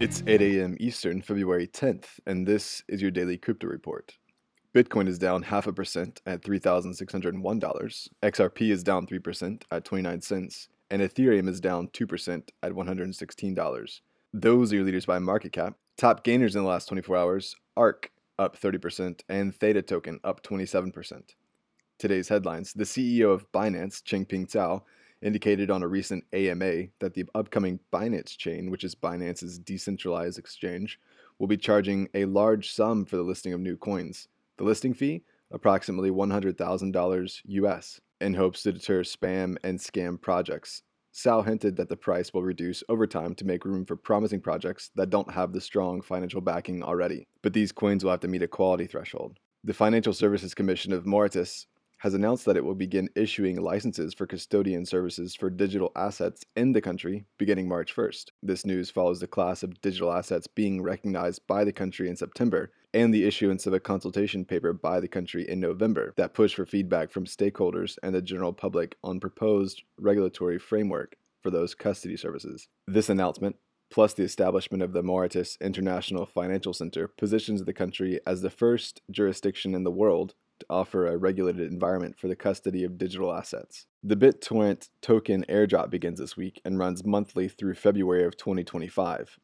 It's 8 a.m. Eastern, February 10th, and this is your daily crypto report. Bitcoin is down half a percent at $3,601. XRP is down 3% at 29 cents, and Ethereum is down 2% at $116. Those are your leaders by market cap. Top gainers in the last 24 hours ARK up 30% and Theta Token up 27%. Today's headlines The CEO of Binance, Changpeng Zhao, indicated on a recent AMA that the upcoming Binance chain, which is Binance's decentralized exchange, will be charging a large sum for the listing of new coins. The listing fee, approximately $100,000 US, in hopes to deter spam and scam projects. Zhao hinted that the price will reduce over time to make room for promising projects that don't have the strong financial backing already. But these coins will have to meet a quality threshold. The Financial Services Commission of Mauritius has announced that it will begin issuing licenses for custodian services for digital assets in the country beginning March 1st. This news follows the class of digital assets being recognized by the country in September and the issuance of a consultation paper by the country in November that pushed for feedback from stakeholders and the general public on proposed regulatory framework for those custody services. This announcement plus the establishment of the Mauritius International Financial Center positions the country as the first jurisdiction in the world offer a regulated environment for the custody of digital assets. The BitTorrent token airdrop begins this week and runs monthly through February of 2025.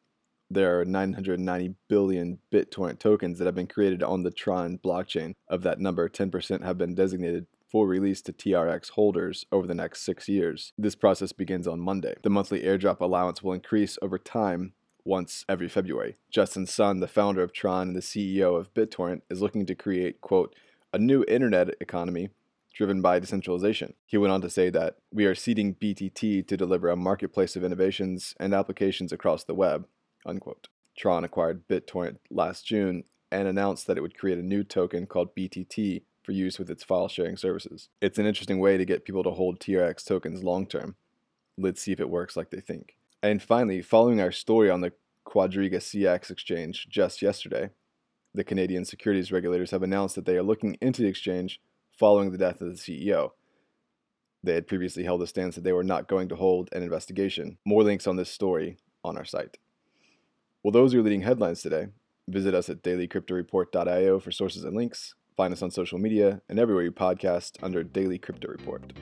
There are 990 billion BitTorrent tokens that have been created on the Tron blockchain. Of that number, 10% have been designated for release to TRX holders over the next six years. This process begins on Monday. The monthly airdrop allowance will increase over time once every February. Justin Sun, the founder of Tron and the CEO of BitTorrent, is looking to create, quote, a new internet economy driven by decentralization. He went on to say that we are seeding BTT to deliver a marketplace of innovations and applications across the web. Unquote. Tron acquired BitTorrent last June and announced that it would create a new token called BTT for use with its file sharing services. It's an interesting way to get people to hold TRX tokens long term. Let's see if it works like they think. And finally, following our story on the Quadriga CX exchange just yesterday, the Canadian securities regulators have announced that they are looking into the exchange following the death of the CEO. They had previously held a stance that they were not going to hold an investigation. More links on this story on our site. Well, those are leading headlines today. Visit us at dailycryptoreport.io for sources and links. Find us on social media and everywhere you podcast under Daily Crypto Report.